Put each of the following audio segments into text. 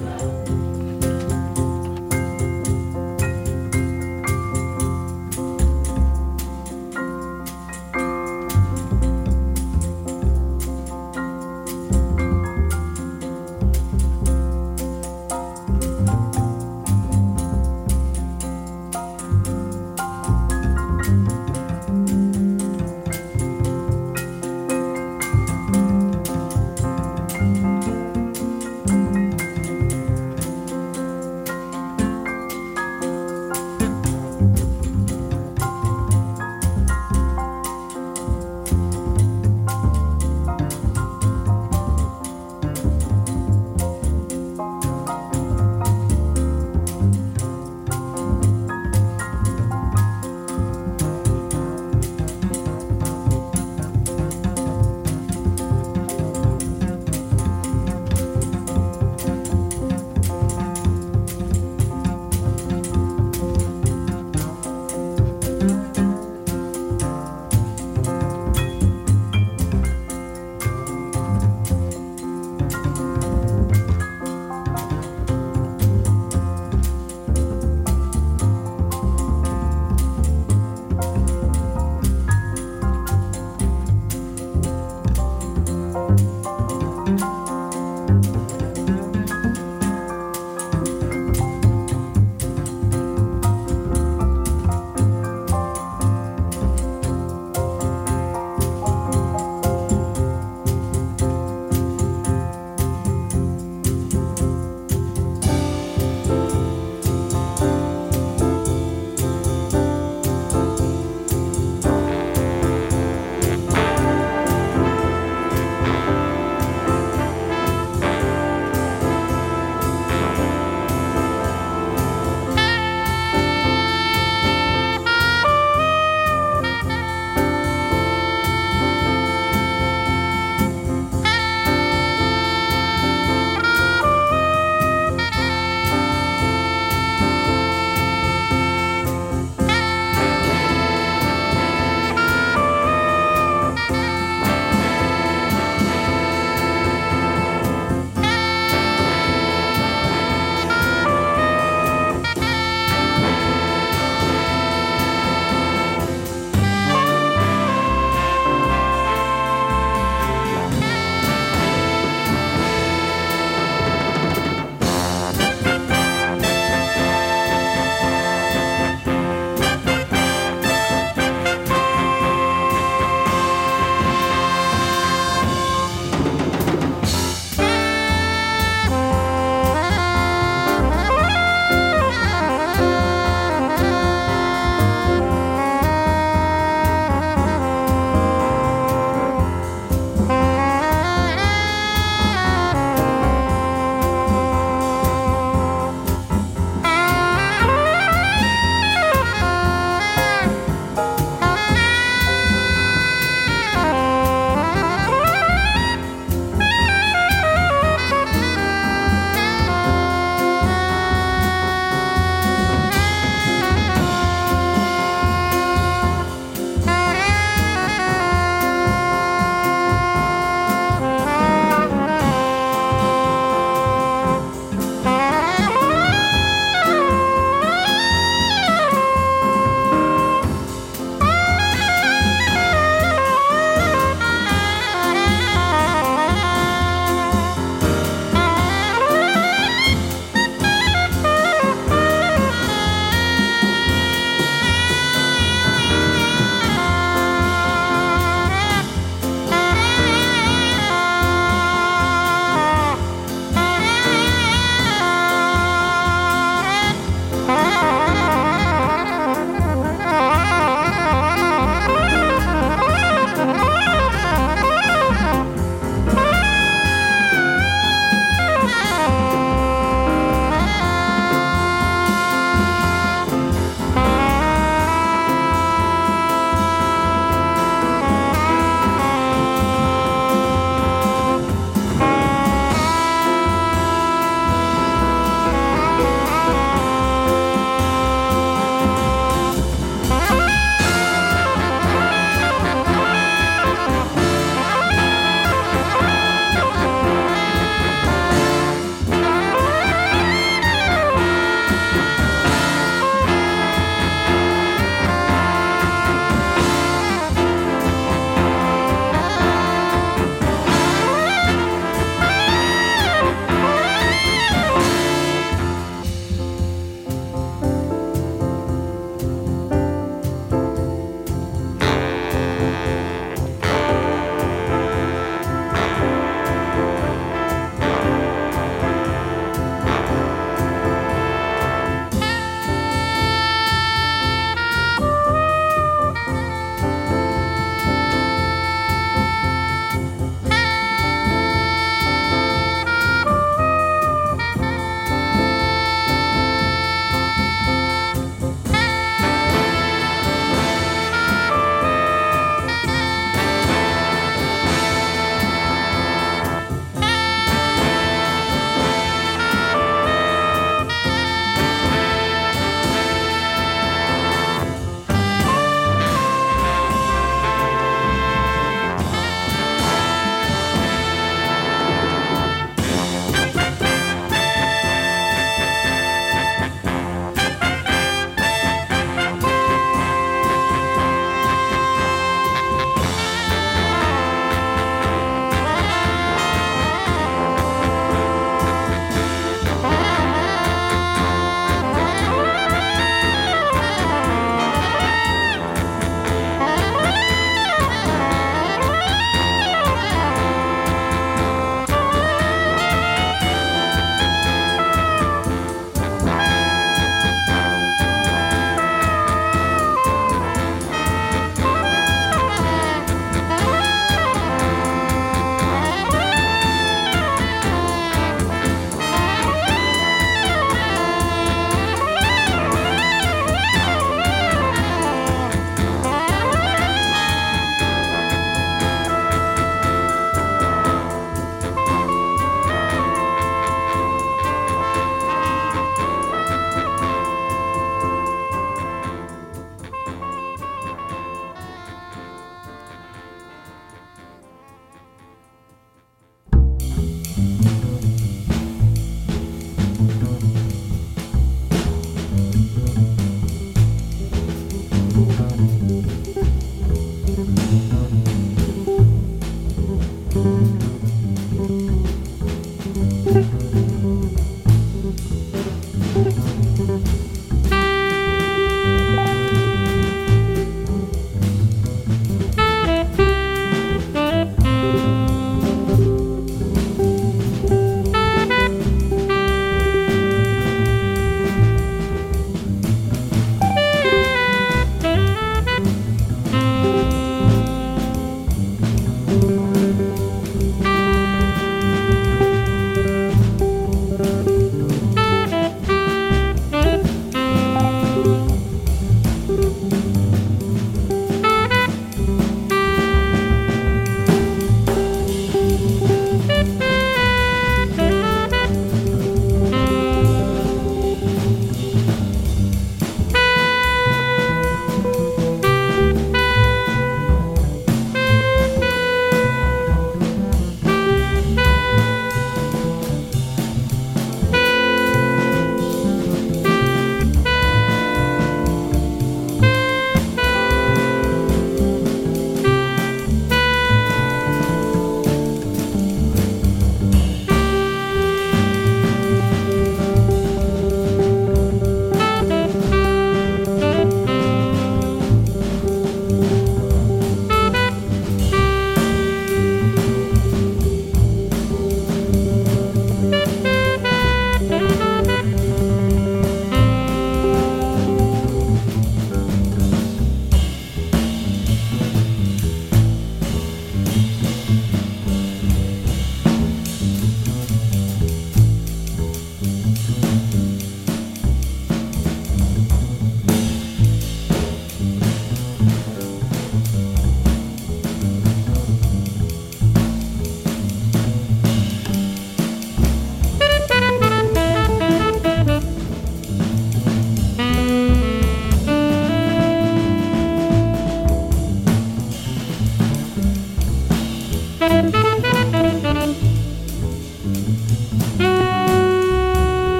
love.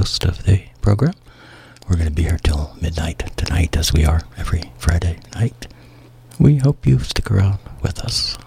host of the program. We're going to be here till midnight tonight, as we are every Friday night. We hope you stick around with us.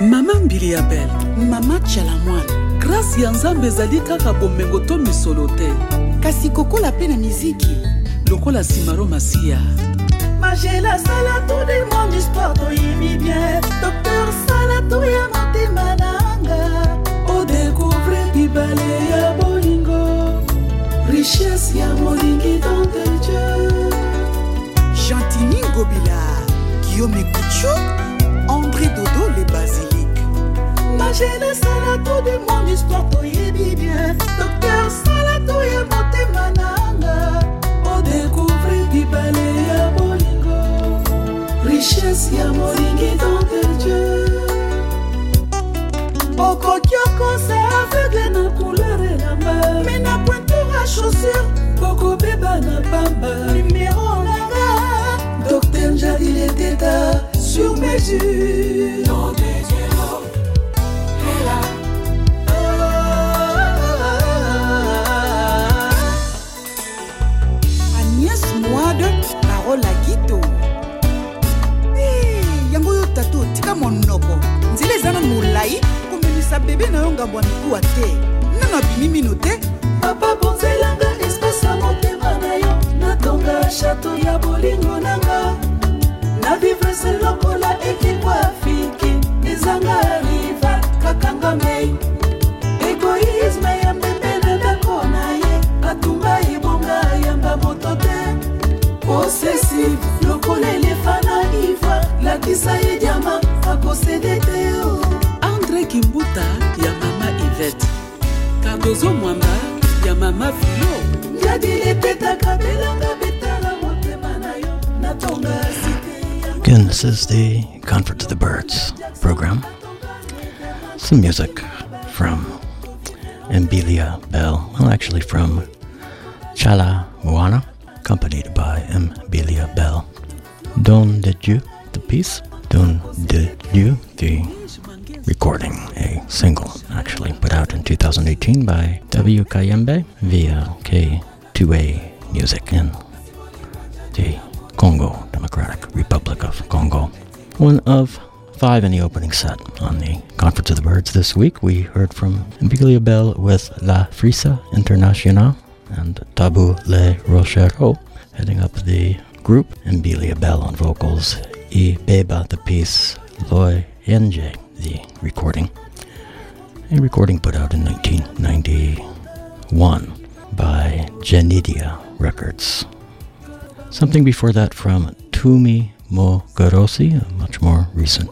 mama mbili ya bel mama chalamwana grasi ya nzambe ezali kaka bomengo to misolo te. Kasi kokola mpe na miziki. Lokola simaro masiya magela sala tout du monde du sport toyebi bien docteur sala toya motema nanga odecouvre bibale ya bolingo. Richesse ya molingi donte dieu. Gentini ngobila guillaume kuchuk ma jeunesse sala tout de mon histoire toyebi bien. Docteur sala toya motema nanga odecouvri bibale ya bolingo. Richesse ya molingi dante dieu okoki okosa aveugle na couleur elamba me na pointure a chaussure kokobeba na pamba numero nanga docteur njadil eteta sur mesure. Monoko. Nzela eza na molai komemisa bebe na yo ngambo ya mikuwa te. Nano abimi mino te. Papa bonzelanga espase ya motema na yo natonga chateau ya bolingo nanga na vivre se lokola ekiko afiki ezanga rival kakanga mei egoisme ya mbembe na ndako na ye atumba ebonga yamba moto te. Posesive lokola elefa na ivoire lakisa ye diama andre kimbuta ya mwamba ya Again, this is the Conference of the Birds program. Some music from Mbilia Bel, well, actually from Chala Moana, accompanied by Mbilia Bel. Don de Dieu, the piece. 2018 by W. Kayembe via K2A Music in the Congo Democratic Republic of Congo. One of five in the opening set on the Conference of the Birds this week. We heard from Mbilia Bel with L'Afrisa Internationale and Tabu Ley Rochereau heading up the group. Mbilia Bel on vocals. I Beba the piece. Loy Yenje the recording. A recording put out in 1991 by Genidia Records. Something before that from Tumi Mogorosi, a much more recent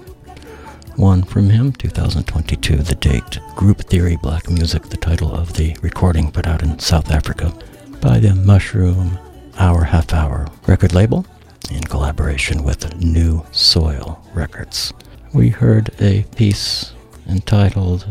one from him, 2022, the date. Group Theory Black Music, the title of the recording put out in South Africa by the Mushroom Hour Half Hour record label in collaboration with New Soil Records. We heard a piece entitled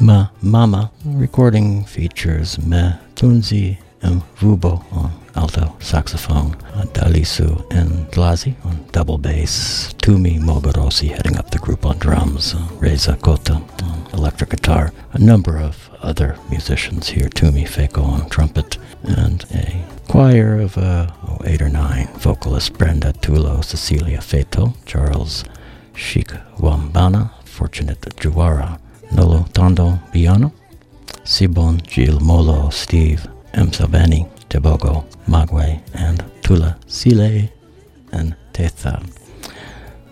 Ma Mama. Recording features Me Tunzi Mvubo on alto saxophone, Dalisu Ndlazi on double bass, Tumi Mogorosi heading up the group on drums, Reza Khota on electric guitar, a number of other musicians here, Tumi Pheko on trumpet, and a choir of uh, oh, eight or nine vocalists, Brenda Tulo, Cecilia Feto, Charles Sheik Wambana, Fortunate Juwara, Nolo Tondo Biano, Sibon Gil Molo, Steve M. Sabani, Tebogo, Magwe, and Tula Sile and Tetha.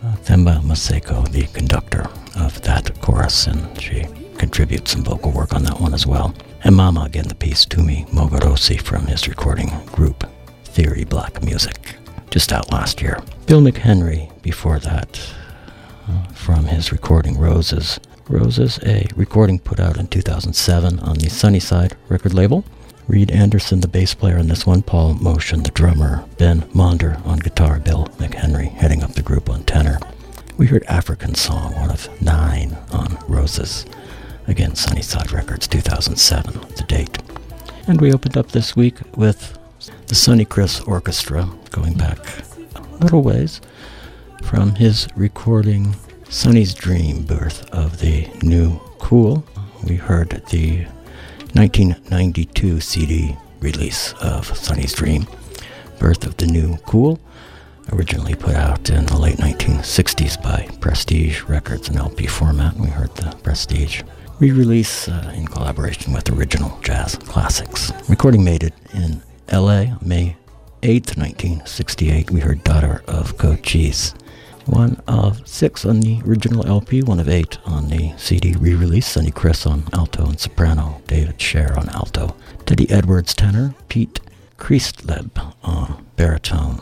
Uh, Themba Maseko, the conductor of that chorus, and she contributes some vocal work on that one as well. And Mama, again, the piece Tumi Mogorosi from his recording group, Theory Black Music, just out last year. Bill McHenry, before that, uh, from his recording Roses. Roses, a recording put out in 2007 on the Sunnyside record label. Reid Anderson, the bass player on this one, Paul Motian, the drummer, Ben Monder on guitar, Bill McHenry heading up the group on tenor. We heard African Song, one of nine on Roses. Again, Sunnyside Records, 2007, the date. And we opened up this week with the Sonny Criss Orchestra, going back a little ways from his recording Sonny's Dream, birth of the new cool. We heard the 1992 CD release of Sonny's Dream, Birth of the New Cool, originally put out in the late 1960s by Prestige Records in LP format. We heard the Prestige re-release uh, in collaboration with Original Jazz Classics. Recording made it in LA May 8th, 1968. We heard Daughter of Cochise. One of six on the original LP, one of eight on the CD re-release. Sonny Criss on alto and soprano, David Sherr on alto, Teddy Edwards tenor, Pete Christlieb on baritone,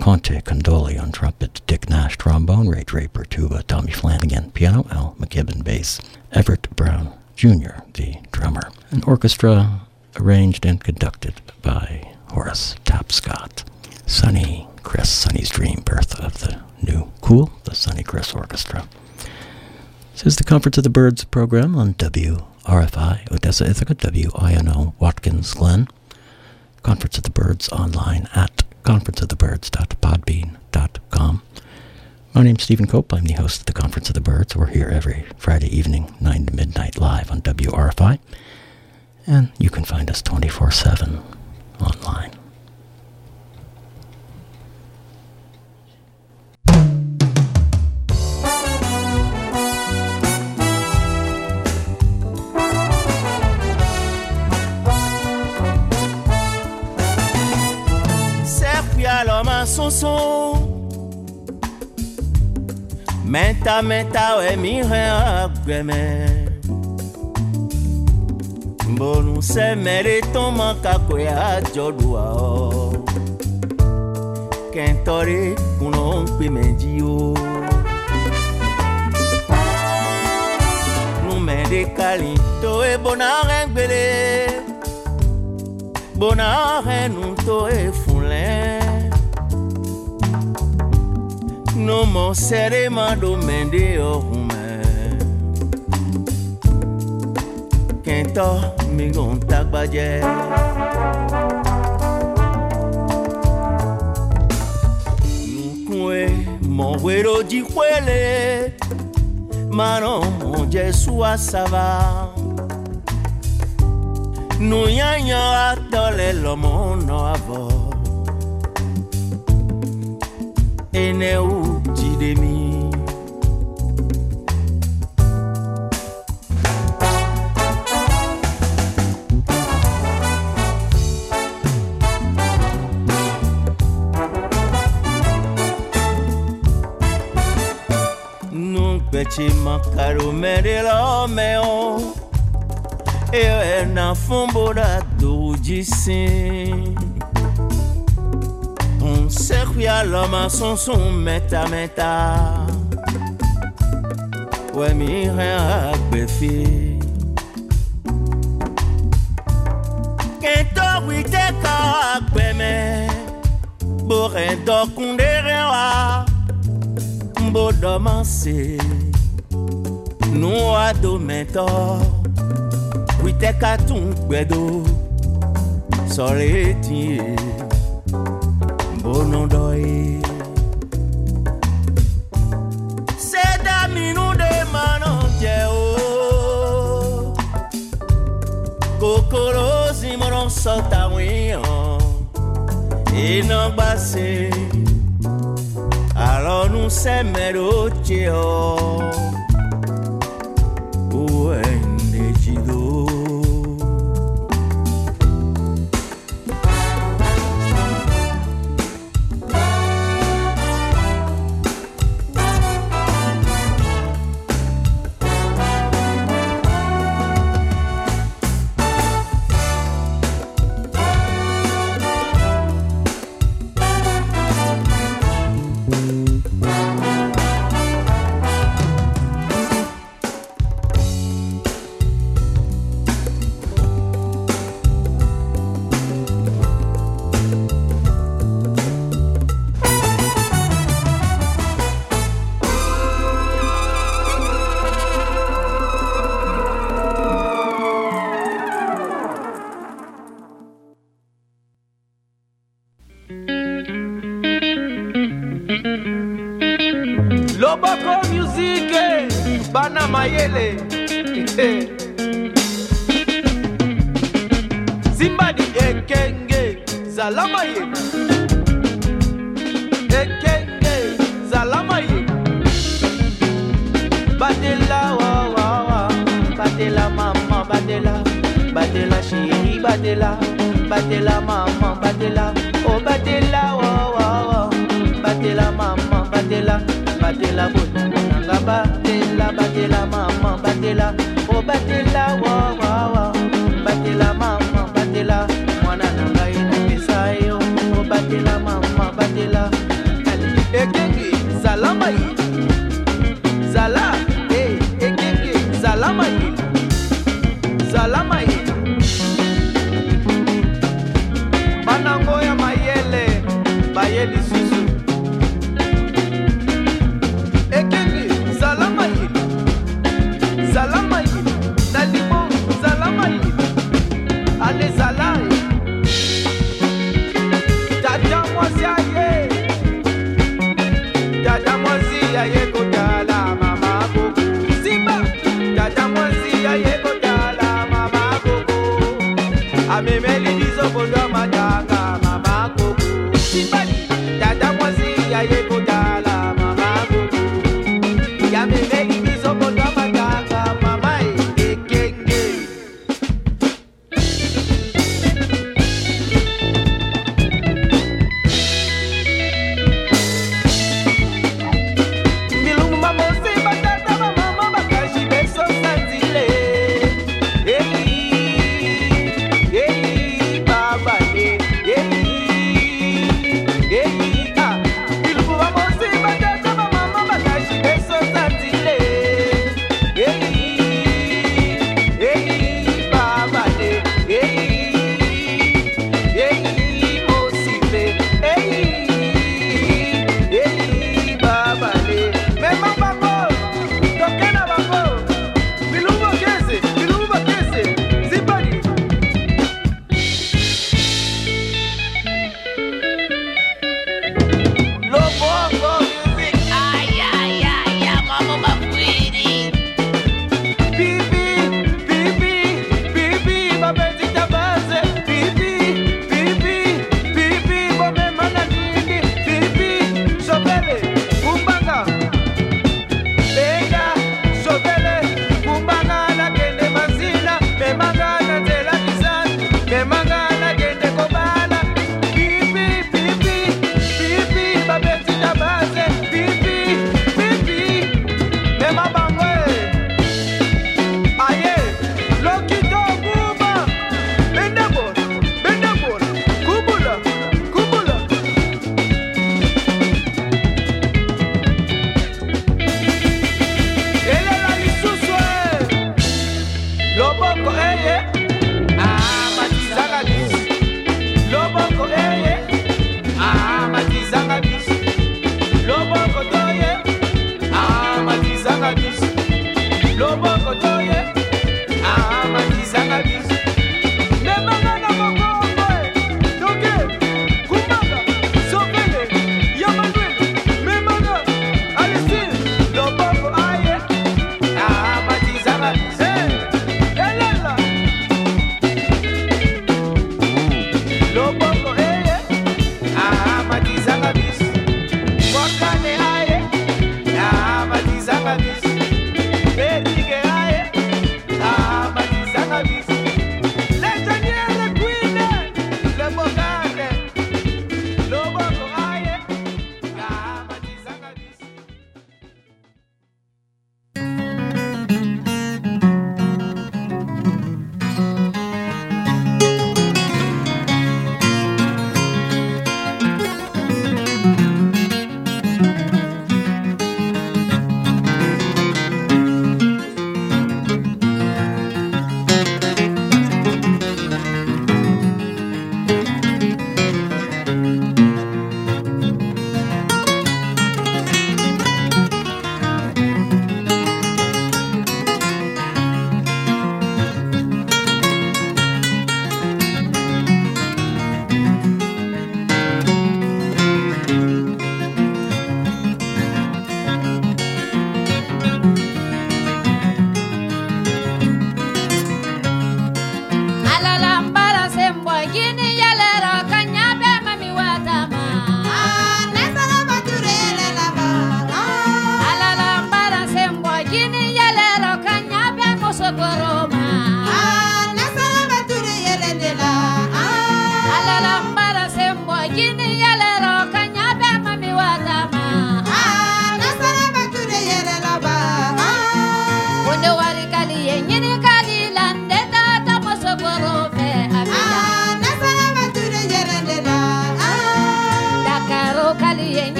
Conte Condoli on trumpet, Dick Nash trombone, Ray Draper tuba, Tommy Flanagan piano, Al McKibbon bass, Everett Brown Jr. the drummer. An orchestra arranged and conducted by Horace Tapscott. Sonny Criss Sonny's Dream, birth of the new Cool, the Sonny Criss Orchestra. This is the Conference of the Birds program on WRFI, Odessa, Ithaca, WINO, Watkins, Glen. Conference of the Birds online at conferenceofthebirds.podbean.com. My name's Stephen Cope. I'm the host of the Conference of the Birds. We're here every Friday evening, 9 to midnight, live on WRFI. And you can find us 24 7 online. Sonson mẹ́ta mẹ́ta ẹ̀mí hàn agbẹ̀mẹ̀ mbọ̀nù sẹ́mẹ̀rẹ̀ tó mọ kakọ̀ yà jọ̀dù ọ̀ kẹ́ntọ́rẹ́ kùnà ń pè mẹ́jì o. numẹ̀rẹ̀ kàlí tó e gbélé bọ̀nà rẹ̀ nù tó e fúnlẹ̀. No more sere mando mende ohume kento mi gon tagbaje nukue mo wero ji kwele. Mano mo jesu asava nu yanya atole lomo no avo. Eneu partie de mí. Peti mancaro merela meo Eu é na fombora do de sim Servi l'homme son son meta meta Ouais mi rien agbefi Kento wite ka agbeme Bore dokunde rewa Mbo domanse Nou ado mento Wite ka tun gbedo mbono doi. Seda minu de mano jeo. Kokoro zimoron sota wiyon Inan base Alonu semero jeo mayele. Eh, eh. Zimbadi ekenge zala mayele. Ekenge zala mayele. Badela wawawa badela mama badela. Badela sheri badela. Badela mama badela. O oh, badela wawawa badela mama badela. Badela bo Batela, maman, Batela, oh Batela, wow, wow.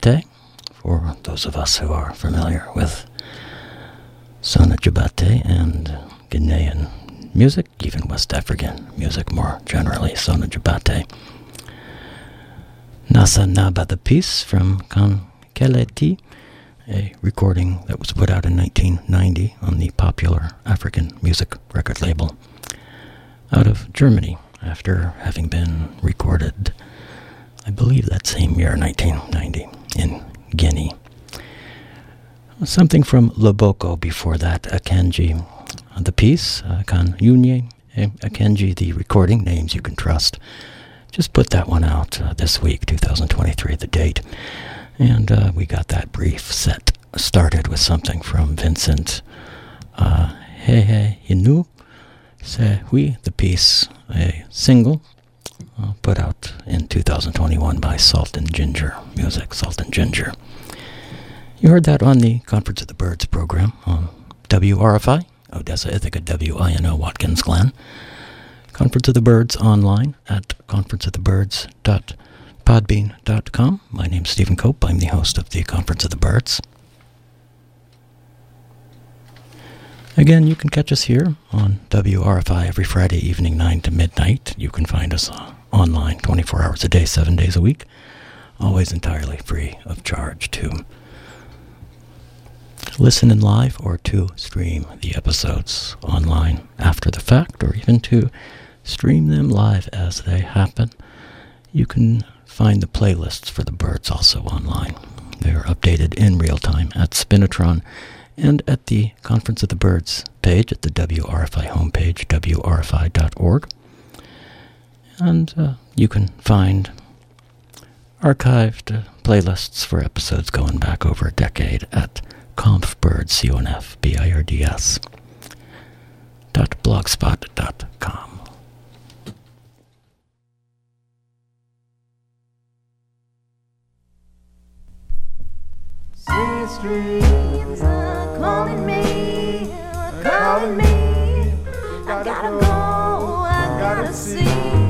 Diabate. For those of us who are familiar with Sona Diabate and Ghanaian music, even West African music more generally, Sona Diabate. Nasa Naba the piece from Kankeleti, a recording that was put out in 1990 on the popular African music record label out of Germany after having been recorded, I believe that same year, 1990, in Guinea. Something from Loboko before that, Akanji, the piece, uh, Kan Yunye, Akanji, the recording, names you can trust. Just put that one out uh, this week, 2023, the date. And uh, we got that brief set started with something from Vincent uh, Hehe Inu, Oui, the piece, a single put out in 2021 by Salt and Ginger Music, Salt and Ginger. You heard that on the Conference of the Birds program on WRFI, Odessa, Ithaca, WINO, Watkins Glen. Conference of the Birds online at conferenceofthebirds.podbean.com. My name's Stephen Cope. I'm the host of the Conference of the Birds. Again, you can catch us here on WRFI every Friday evening, 9 to midnight. You can find us uh, online 24 hours a day, 7 days a week. Always entirely free of charge to listen in live or to stream the episodes online after the fact or even to stream them live as they happen. You can find the playlists for the birds also online. They're updated in real time at Spinitron and at the Conference of the Birds page at the WRFI homepage, wrfi.org. And uh, you can find archived playlists for episodes going back over a decade at confbirds, C-O-N-F-B-I-R-D-S, dot blogspot dot com. Are calling me, calling me. I gotta go, I gotta see.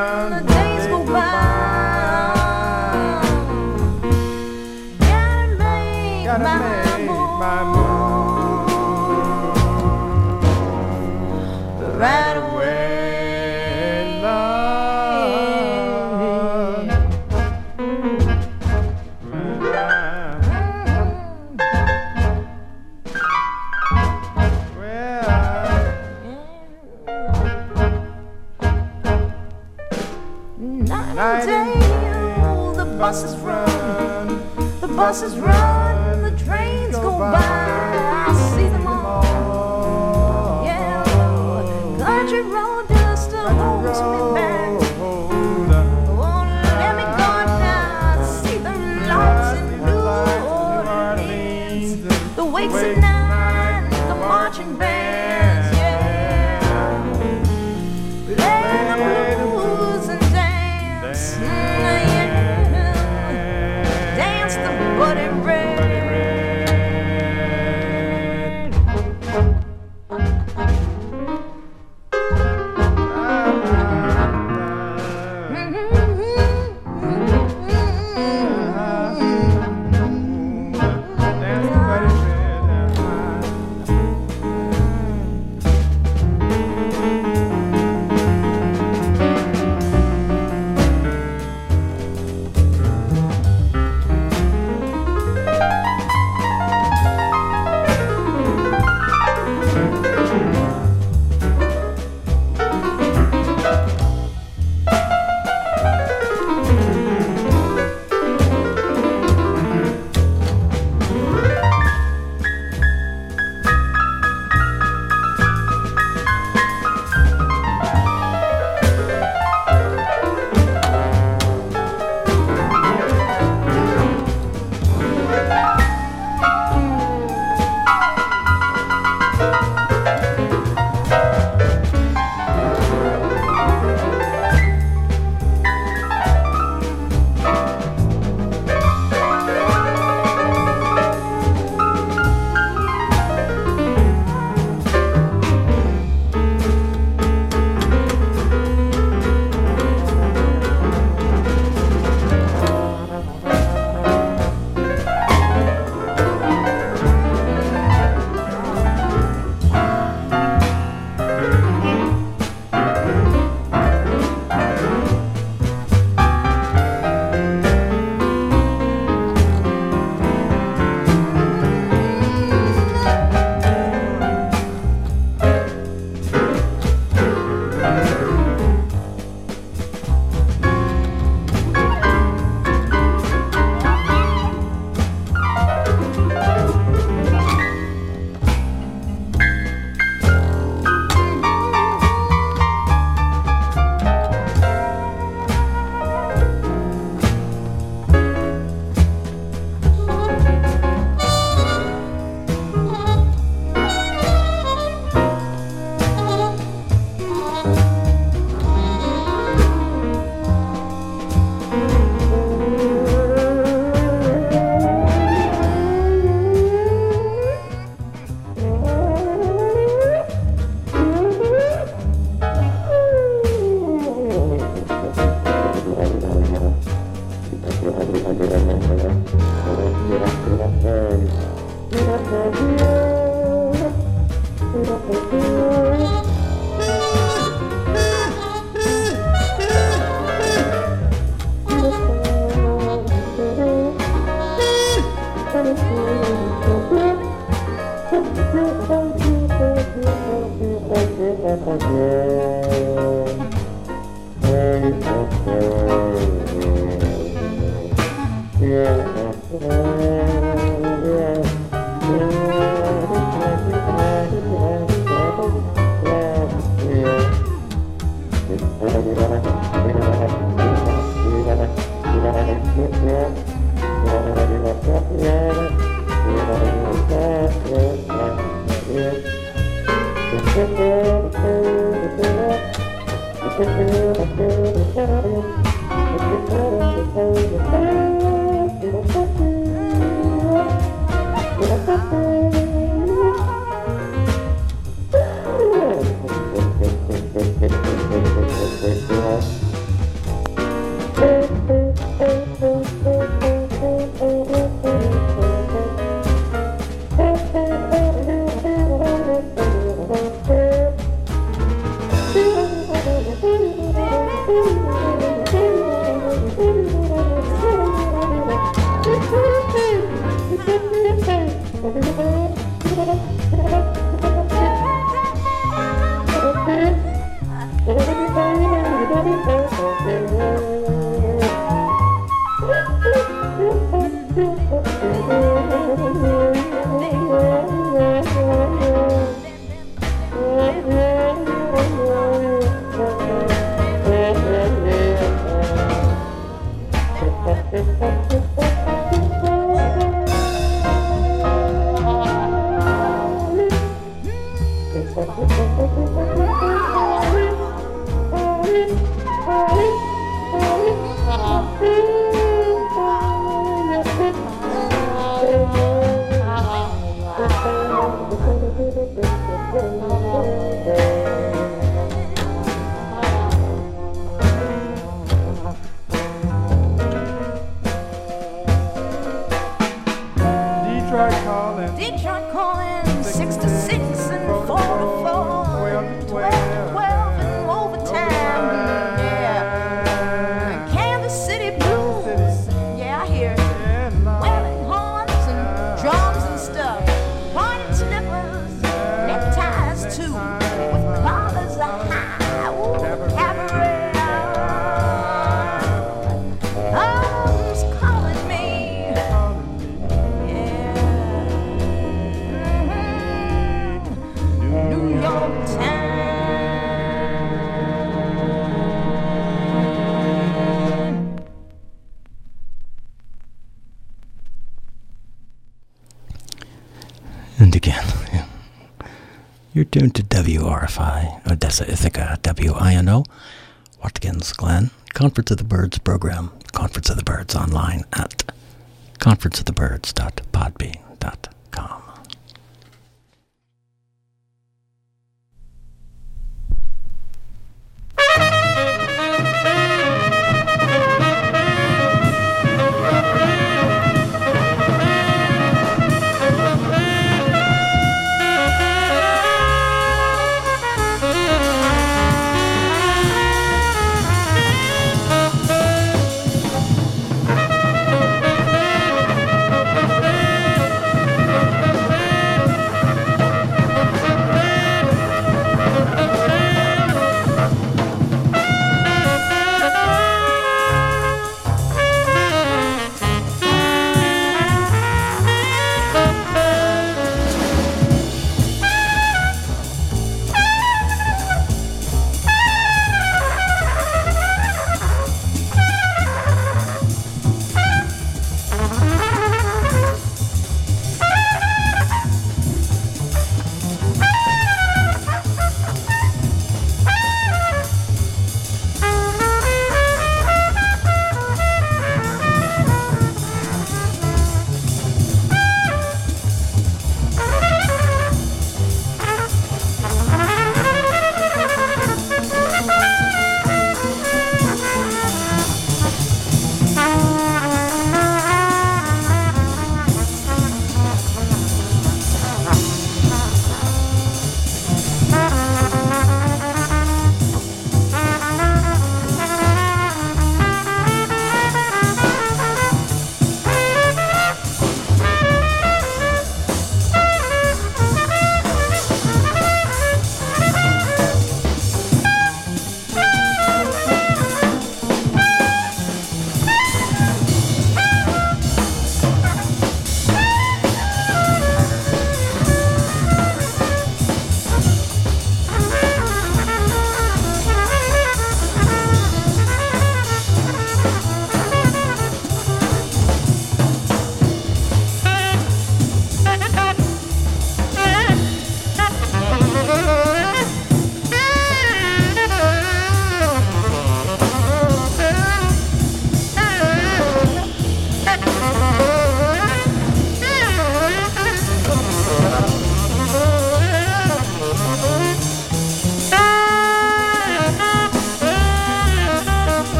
buses run, the trains go by. I see them all. Yeah, country road just holds me back. Let Conference of the Birds program, Conference of the Birds online at conferenceofthebirds.com.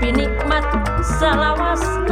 binikmat salawas.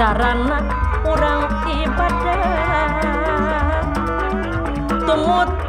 sarana kurang ibadah. Tumut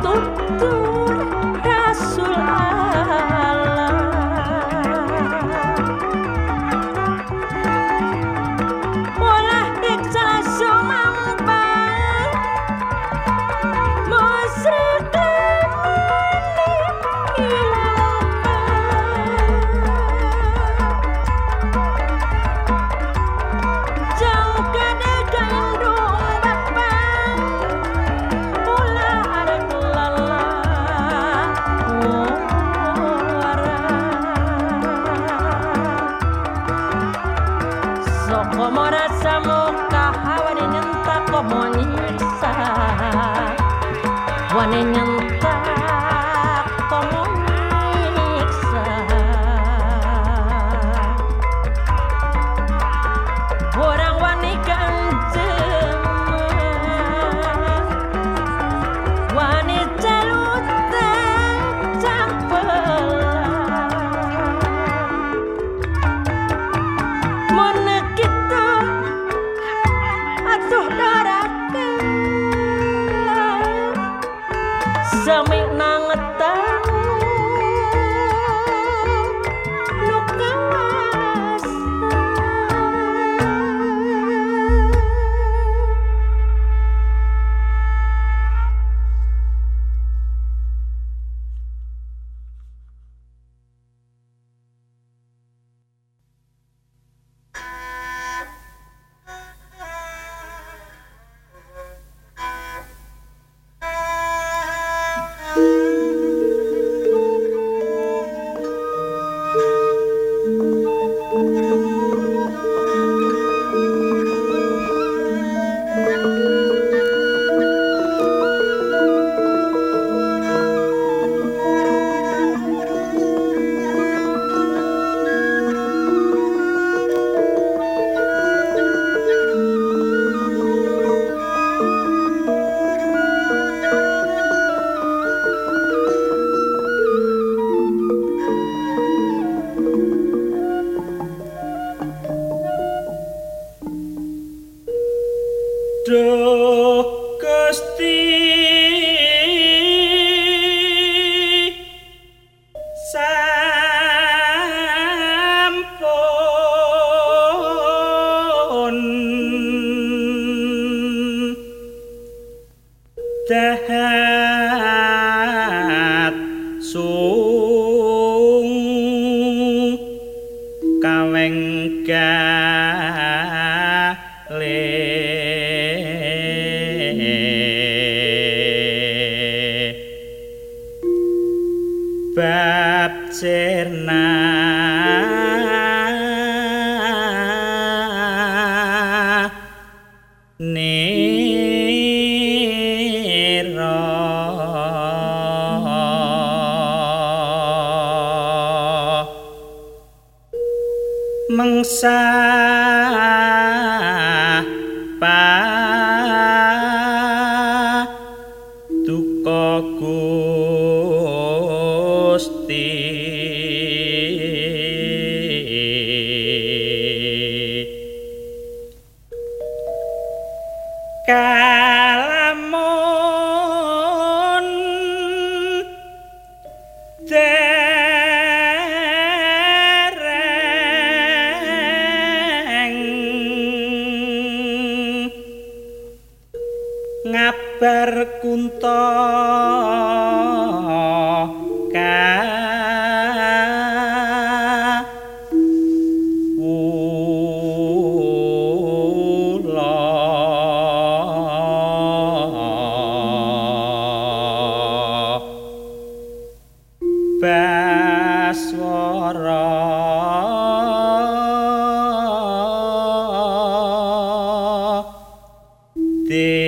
Debya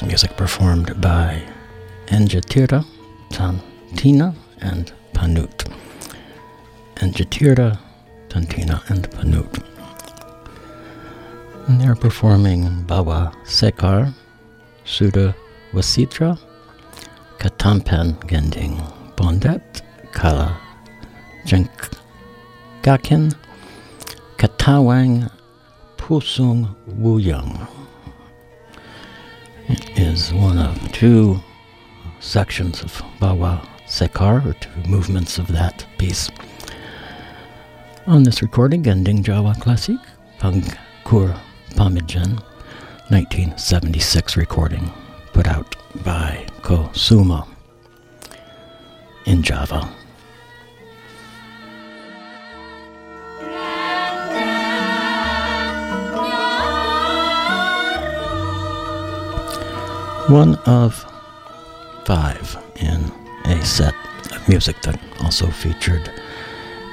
that music performed by Enjatira, Tantina, and Panut. Enjatira, Tantina, and Panut. And they're performing Bawa Sekar, Suda Wasitra, Katampan Gending, Bondet, Kala Jenkgakin, Katawang Pusung Wuyang. Two sections of Bawa Sekar, or two movements of that piece. On this recording, ending Jawa Classic, Pangkur Pamijan, 1976 recording, put out by Kusuma in Java. One of five in a set of music that also featured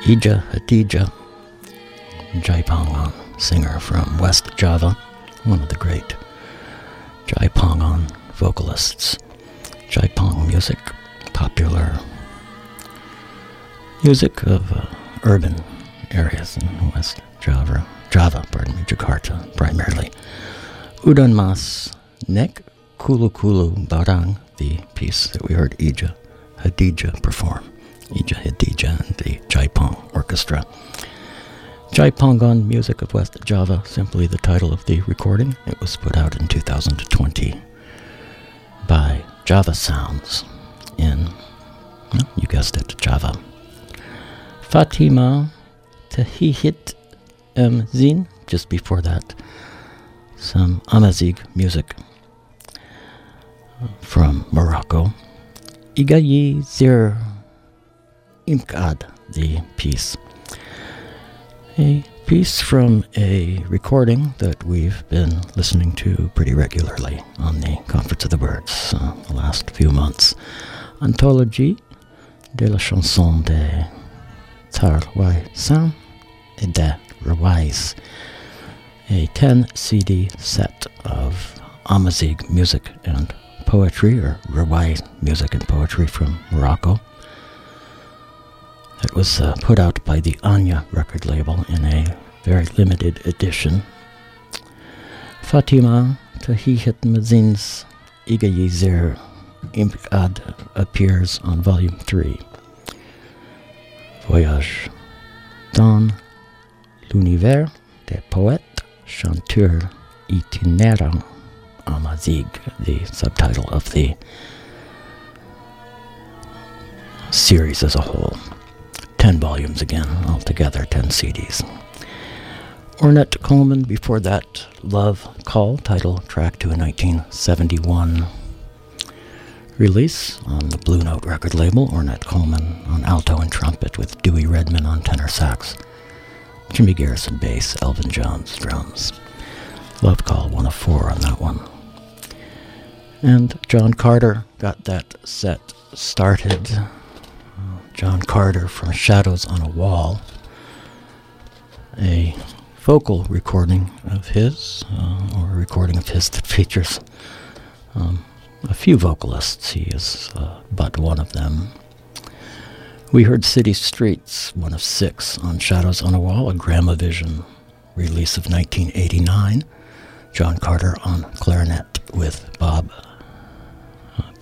Idjah Hadidjah, Jaipongan singer from West Java, one of the great Jaipongan vocalists. Jaipong music, popular music of uh, urban areas in West Java, Java, pardon me, Jakarta primarily. Udon Mas Nek Kulu Kulu Barang, the piece that we heard Idjah Hadidjah perform. Idjah Hadidjah and the Jaipong Orchestra. Jaipongan Music of West Java, simply the title of the recording. It was put out in 2020 by Java Sounds in, you guessed it, Java. Fatima Tiḥiḥit M. Zin, just before that, some Amazigh music from Morocco. Igayi Zir Imkad, the piece. A piece from a recording that we've been listening to pretty regularly on the Conference of the Birds uh, the last few months. Anthologie de la chanson de Tarwai Sam et de Rawais. A 10 CD set of Amazigh music and poetry, or Rawai music and poetry from Morocco. It was uh, put out by the Anya record label in a very limited edition. Fatima Tiḥiḥit Mazin's Iga Yizir Imkad appears on volume 3. Voyage dans l'univers des poètes, chanteurs itinérants Amazigh, the subtitle of the series as a whole. 10 volumes again, altogether 10 CDs. Ornette Coleman, before that, Love Call, title track to a 1971 release on the Blue Note record label. Ornette Coleman on alto and trumpet with Dewey Redman on tenor sax, Jimmy Garrison bass, Elvin Jones drums. Love Call, one of four on that one. And John Carter got that set started. John Carter from Shadows on a Wall, a vocal recording of his, uh, or a recording of his that features um, a few vocalists. He is uh, but one of them. We heard City Streets, one of six, on Shadows on a Wall, a Gramavision release of 1989. John Carter on clarinet with Bob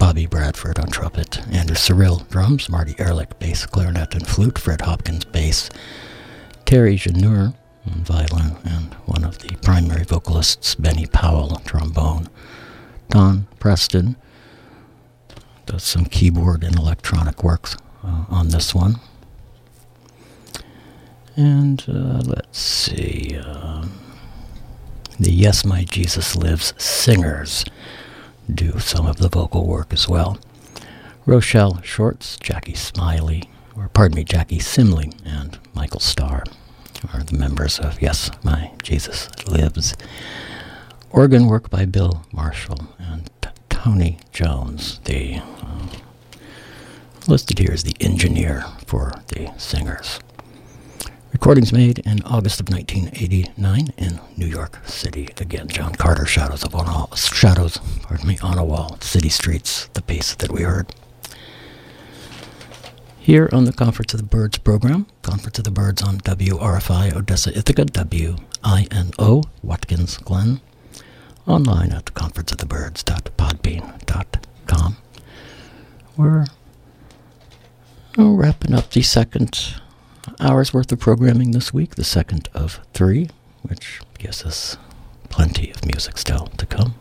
Bobby Bradford on trumpet, Andrew Cyrille drums, Marty Ehrlich bass, clarinet, and flute, Fred Hopkins bass, Terry Jenoure on violin, and one of the primary vocalists, Benny Powell, trombone. Don Preston does some keyboard and electronic works uh, on this one. And uh, let's see. Uh, the Yes My Jesus Lives singers do some of the vocal work as well. Rochelle Shorts, Jackie Smiley, or pardon me, Jackie Simley, and Michael Starr are the members of Yes, My Jesus Lives. Organ work by Bill Marshall and T- Tony Jones, the uh, listed here as the engineer for the singers. Recordings made in August of 1989 in New York City. Again, John Carter, Shadows of on a, Shadows, pardon me, on a Wall, City Streets, the piece that we heard. Here on the Conference of the Birds program, Conference of the Birds on WRFI Odessa Ithaca, WINO Watkins Glen, online at conferenceofthebirds.podbean.com. We're wrapping up the second hour's worth of programming this week, the second of three, which gives us plenty of music still to come.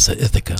WRFI, Ithaca,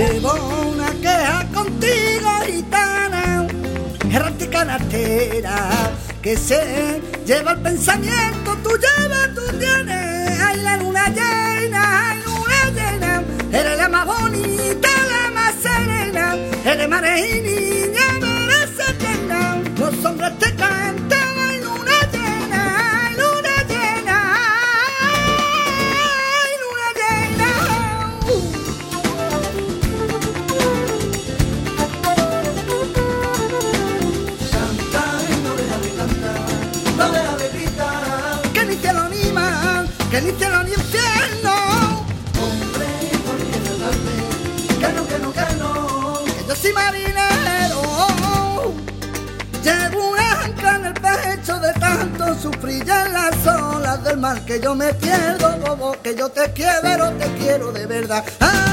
Llevo una queja contigo, gitana, errante canastera, que se lleva el pensamiento, tú llevas, tú tienes. Ay, la luna llena, ay, luna llena, eres la más bonita, la más serena, eres marejini, ya merece llena, los hombres te cantan. allá en las olas del mar, que yo me pierdo, bobo, que yo te quiero, te quiero de verdad. Ah.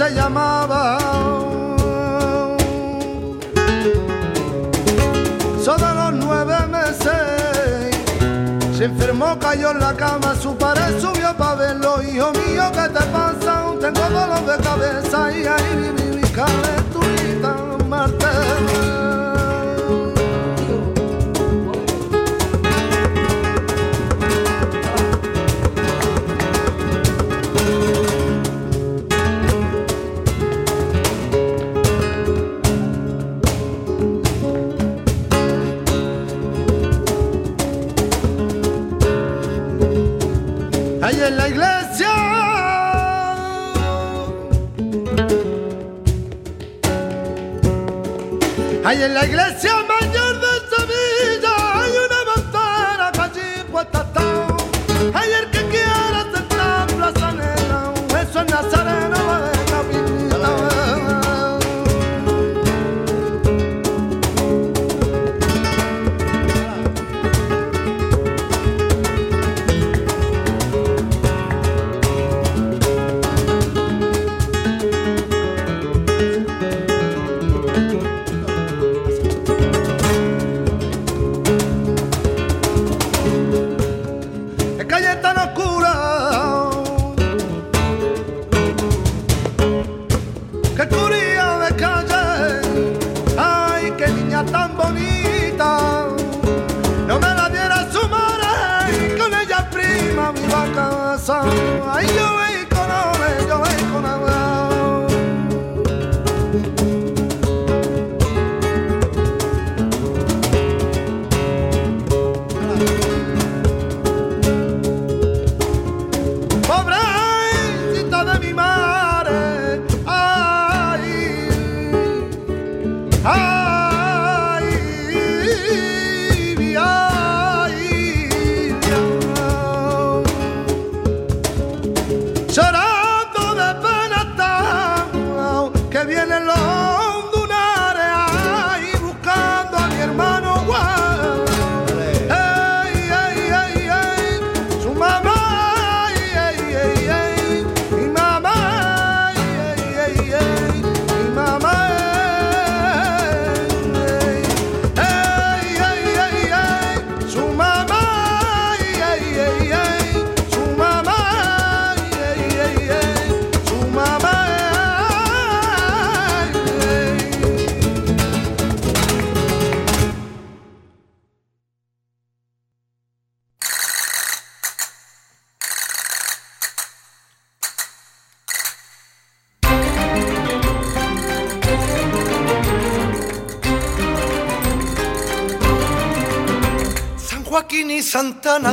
Se llamaba.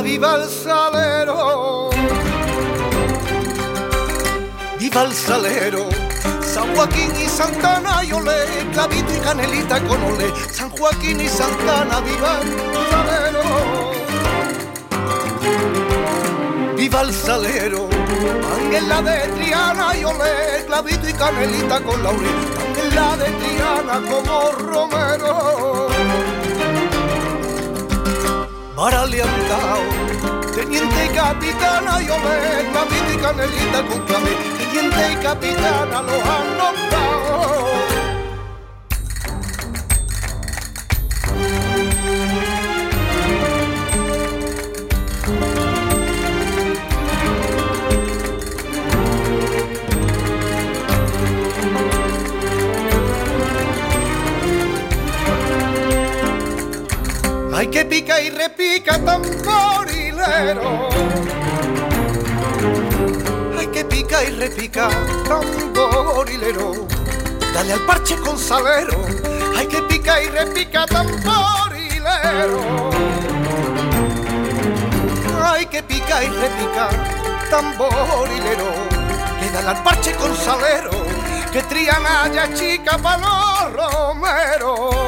Viva el salero. Viva el salero. San Joaquín y Santana, yo le clavito y canelita con ole. San Joaquín y Santana, viva el salero. Viva el salero. Ángela de Triana, yo le clavito y canelita con laurel. Ángela de Triana como Romero. Maraliancao, teniente capitana, yo vengo a mi canelita, cúclame, teniente capitana, lo ando. Tamborilero. Hay que pica y repica tamborilero. Dale al parche con salero. Hay que pica y repica tamborilero. Hay que pica y repica tamborilero. Que dale al parche con salero. Que Triana ya chica pa' los romeros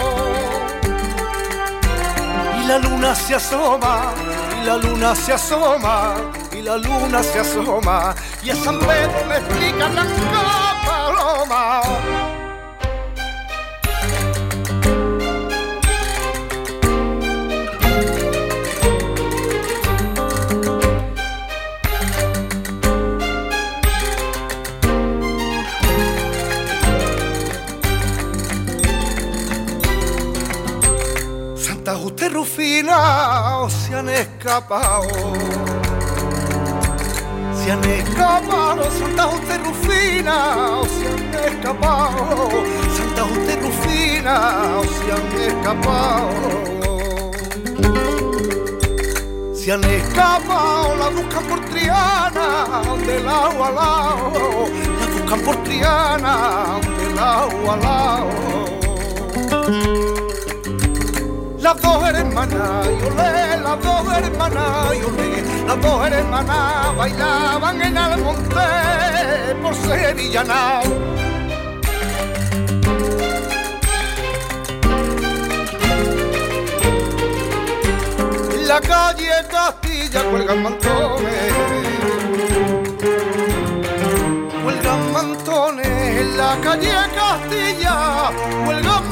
la luna se asoma, y la luna se asoma, y la luna se asoma, y a San Pedro le explican la paloma. Rufina se han escapado. Se han escapado, Santa Justa y Rufina se han escapado. Santa Justa y Rufina se han escapado. Se han escapado, la buscan por Triana, del agua al lado. La buscan por Triana, del agua al lado. Las dos hermanas, olé, las dos hermanas, las dos hermanas bailaban en el monte por Sevillana. La calle Castilla cuelgan mantones, cuelgan mantones en la calle Castilla, cuelgan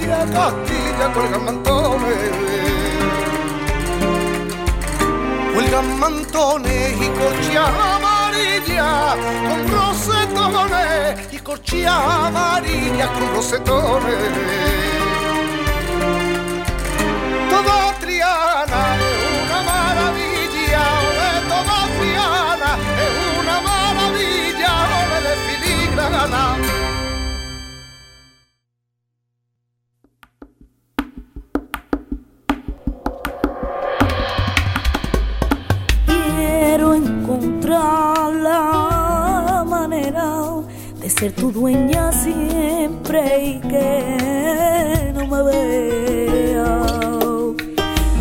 calle Castilla, cuelgan mantones. Cuelgan mantones y corchas amarillas con rosetones y corchas amarillas con rosetones. Toda ser tu dueña siempre y que no me vea.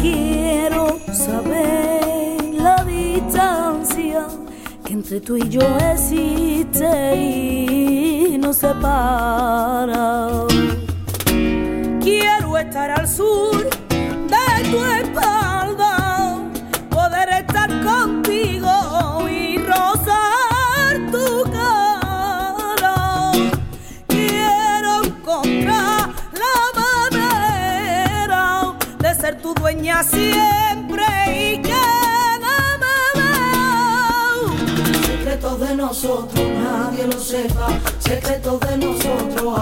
Quiero saber la distancia que entre tú y yo existe y nos separa. Quiero estar al sur nadie lo sepa. Secretos de nosotros,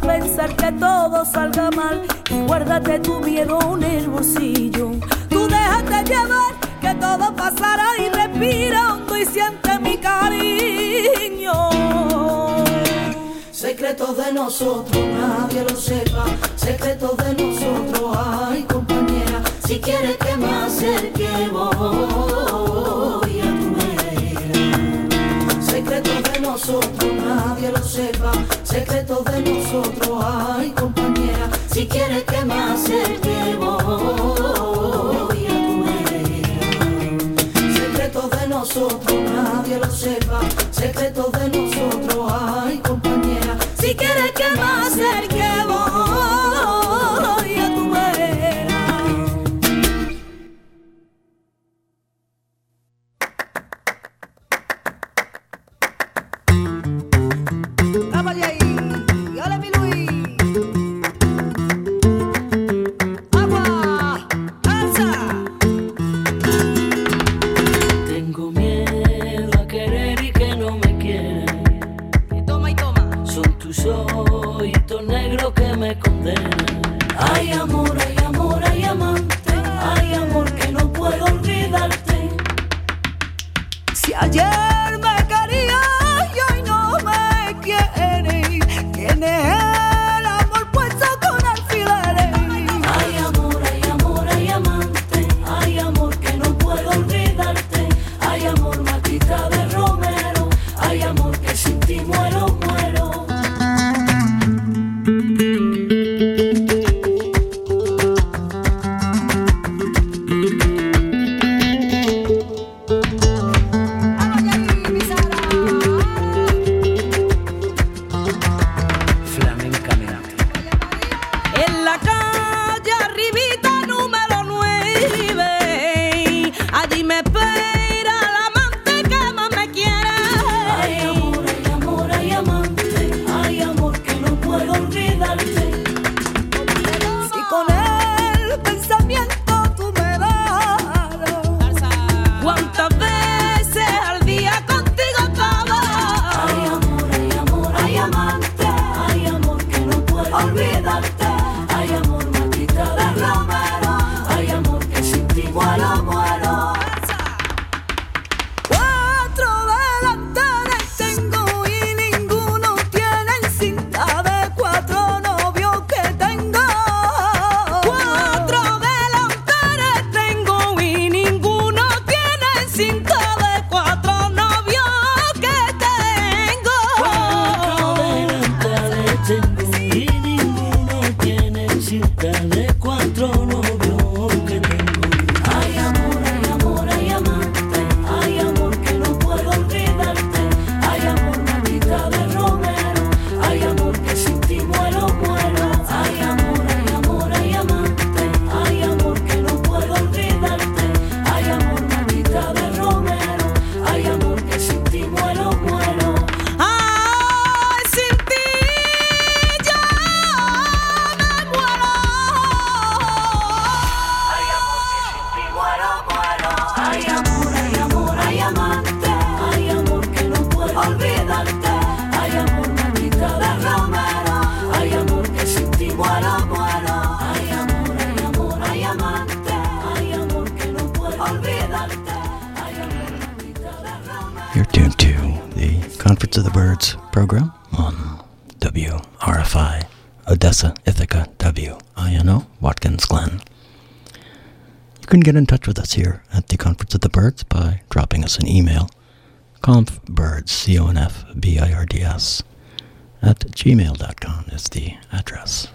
pensar que todo salga mal y guárdate tu miedo en el bolsillo. Tú déjate llevar, que todo pasará y respira hondo y siente mi cariño. Secretos de nosotros, nadie lo sepa. Secretos de nosotros, ay compañera. Si quieres que me acerque, voy a tu vera. Secretos de nosotros, nadie lo sepa. Secretos nosotros, ay compañera. Si quieres que me acerque, voy a tu vera. Secretos de nosotros, nadie lo sepa. Secretos de nosotros, the Birds program on WRFI, Odessa, Ithaca, WINO, Watkins Glen. You can get in touch with us here at the Conference of the Birds by dropping us an email, confbirds, C-O-N-F-B-I-R-D-S, at gmail.com is the address.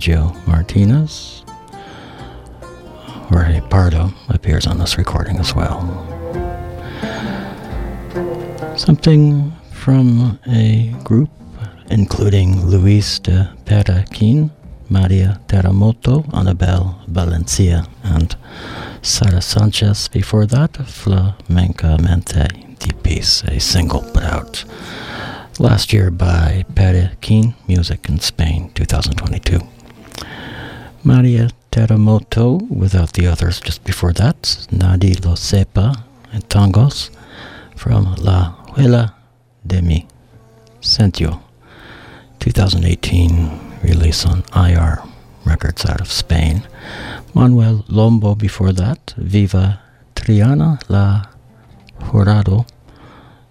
Sergio Martinez, Jorge Pardo appears on this recording as well. Something from a group including Luis de Perikin, Maria Terremoto, Anabel Valencia, and Sara Sanchez. Before that, Flamencamente, the piece, a single put out last year by Perikin Music in Spain, 2022. Maria Terremoto, without the others just before that, Nadie Lo Sepa and Tangos from La Huella de mi Sentio, 2018 release on IR Records out of Spain. Manuel Lombo before that, Viva Triana La Jurado,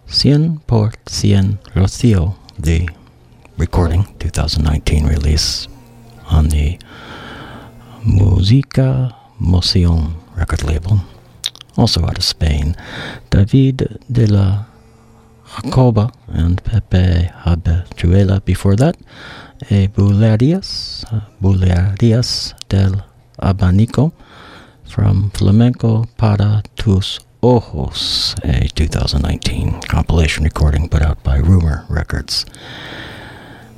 Cien por Cien Rocio, the recording 2019 release on the Musica Moción record label, also out of Spain. David de la Jacoba and Pepe Habichuela before that. A Bulerías, uh, Bulerías del Abanico from Flamenco para tus Ojos, a 2019 compilation recording put out by Rumor Records.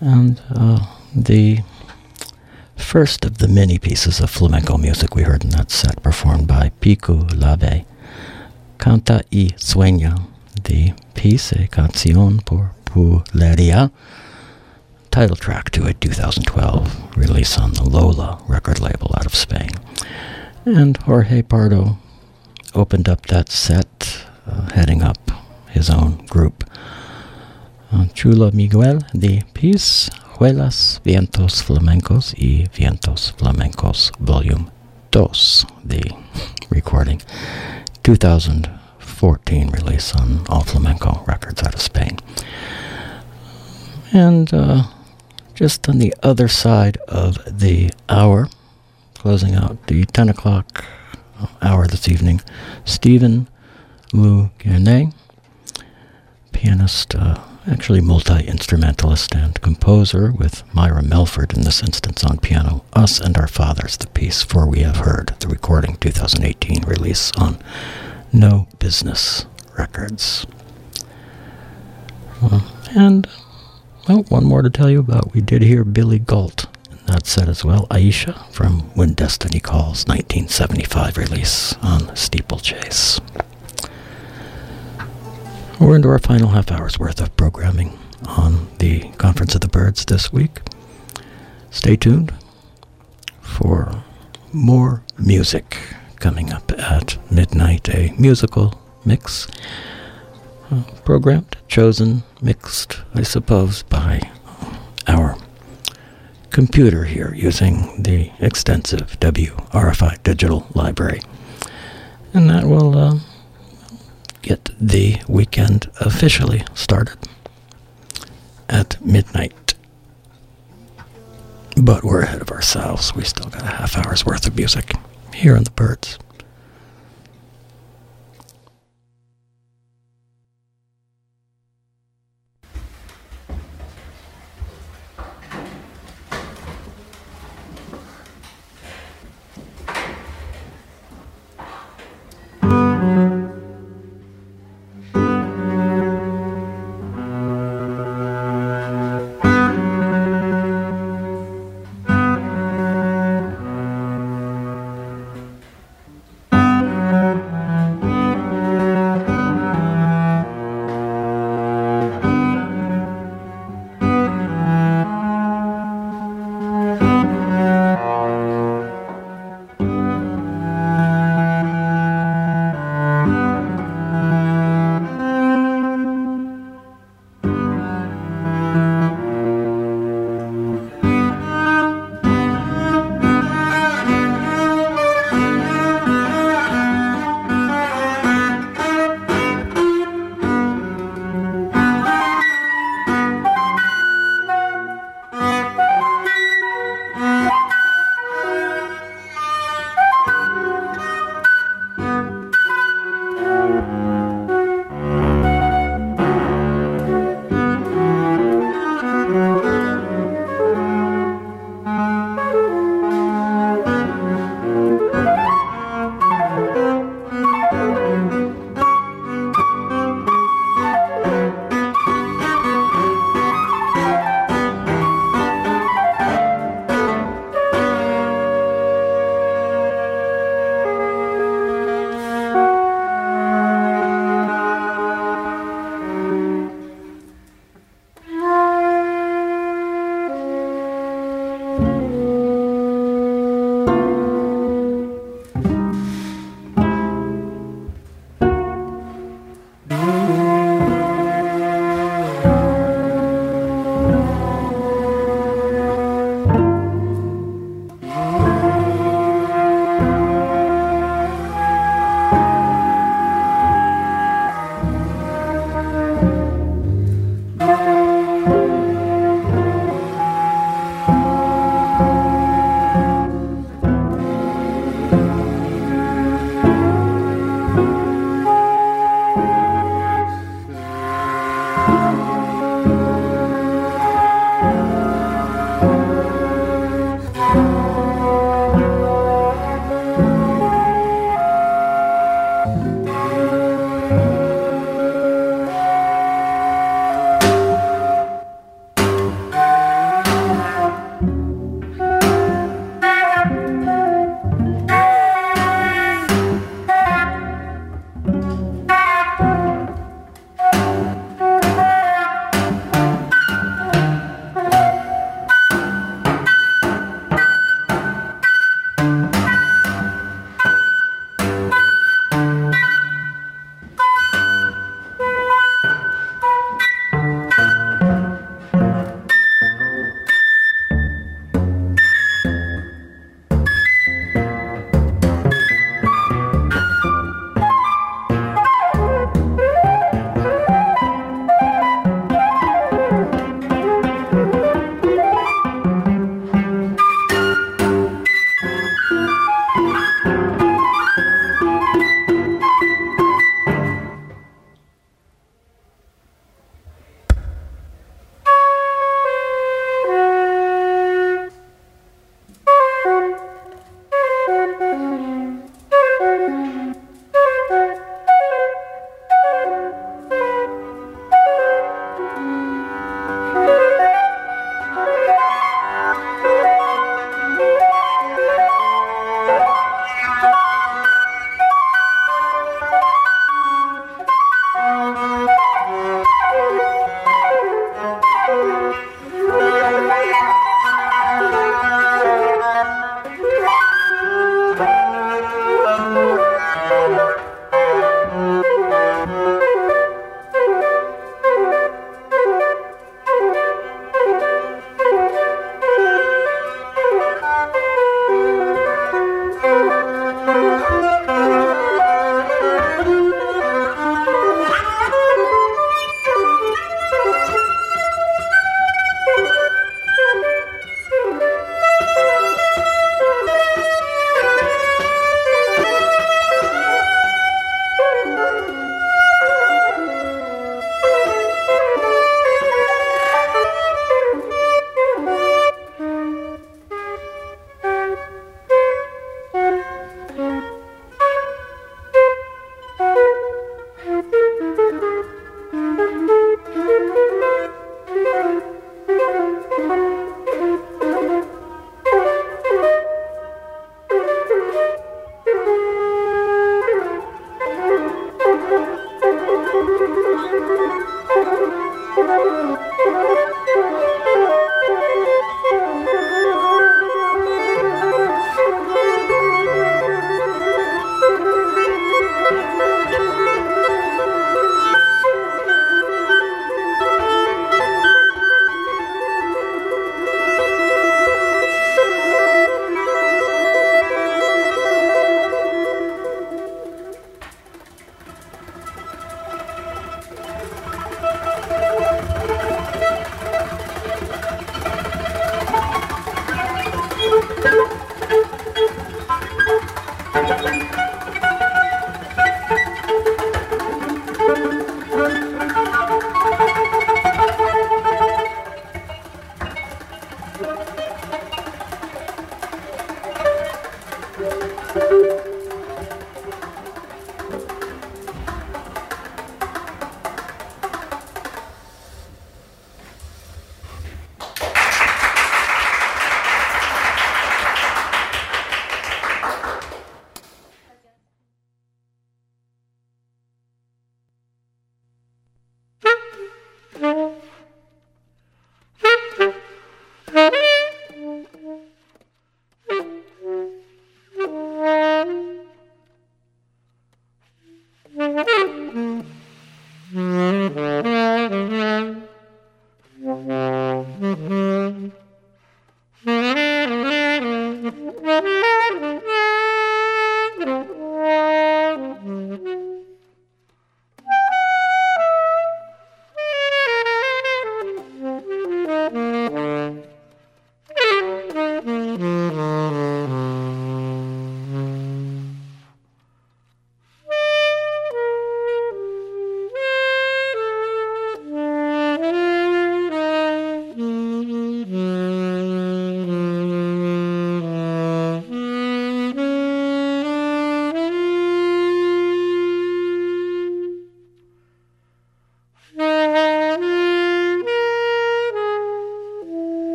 And uh, the first of the many pieces of flamenco music we heard in that set performed by Piculabe, Canta y Sueña, the piece, a canción por Bulería, title track to a 2012 release on the Lola record label out of Spain. And Jorge Pardo opened up that set, uh, heading up his own group. Uh, Chula Miguel, the piece, Huellas, Vientos Flamencos y Vientos Flamencos Volume 2, the recording. 2014 release on All Flamenco Records out of Spain. And uh, just on the other side of the hour, closing out the 10 o'clock hour this evening, Stephen Lou Guernet, pianist, uh, actually multi instrumentalist and composer, with Myra Melford in this instance on piano. Us and Our Fathers, the piece For We Have Heard, the recording 2018 release on No Business Records. Uh, and, well, one more to tell you about. We did hear Billy Gault in that set as well. Aisha from When Destiny Calls, 1975 release on Steeplechase. We're into our final half hour's worth of programming on the Conference of the Birds this week. Stay tuned for more music coming up at midnight, a musical mix uh, programmed, chosen, mixed, I suppose, by our computer here using the extensive WRFI digital library. And that will uh, get the weekend officially started at midnight. But we're ahead of ourselves. We still got a half hour's worth of music here on the birds.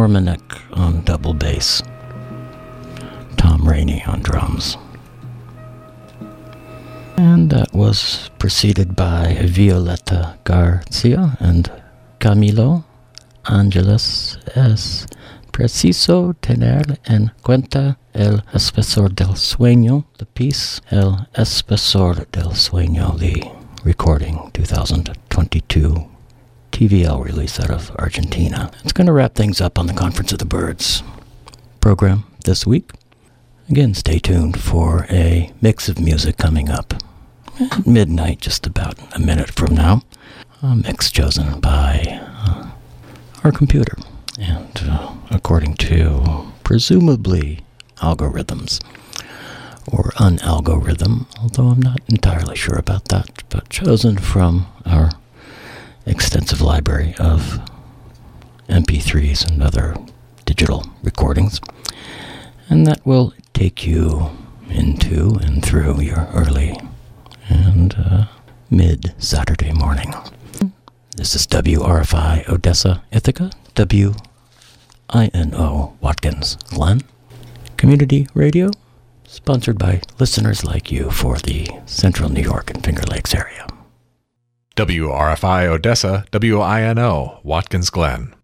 Formanek on double bass. Tom Rainey on drums. And that was preceded by Violeta García and Camilo Ángeles es preciso tener en cuenta el espesor del sueño, the piece El espesor del sueño, the recording 2022 TVL release out of Argentina. It's going to wrap things up on the Conference of the Birds program this week. Again, stay tuned for a mix of music coming up at midnight, just about a minute from now. A mix chosen by uh, our computer, and uh, according to presumably algorithms or unalgorithm, although I'm not entirely sure about that, but chosen from our extensive library of MP3s and other digital recordings. And that will take you into and through your early and uh, mid Saturday morning. This is WRFI Odessa, Ithaca, WINO Watkins Glen. Community Radio, sponsored by listeners like you for the central New York and Finger Lakes area. WRFI Odessa, WINO, Watkins Glen.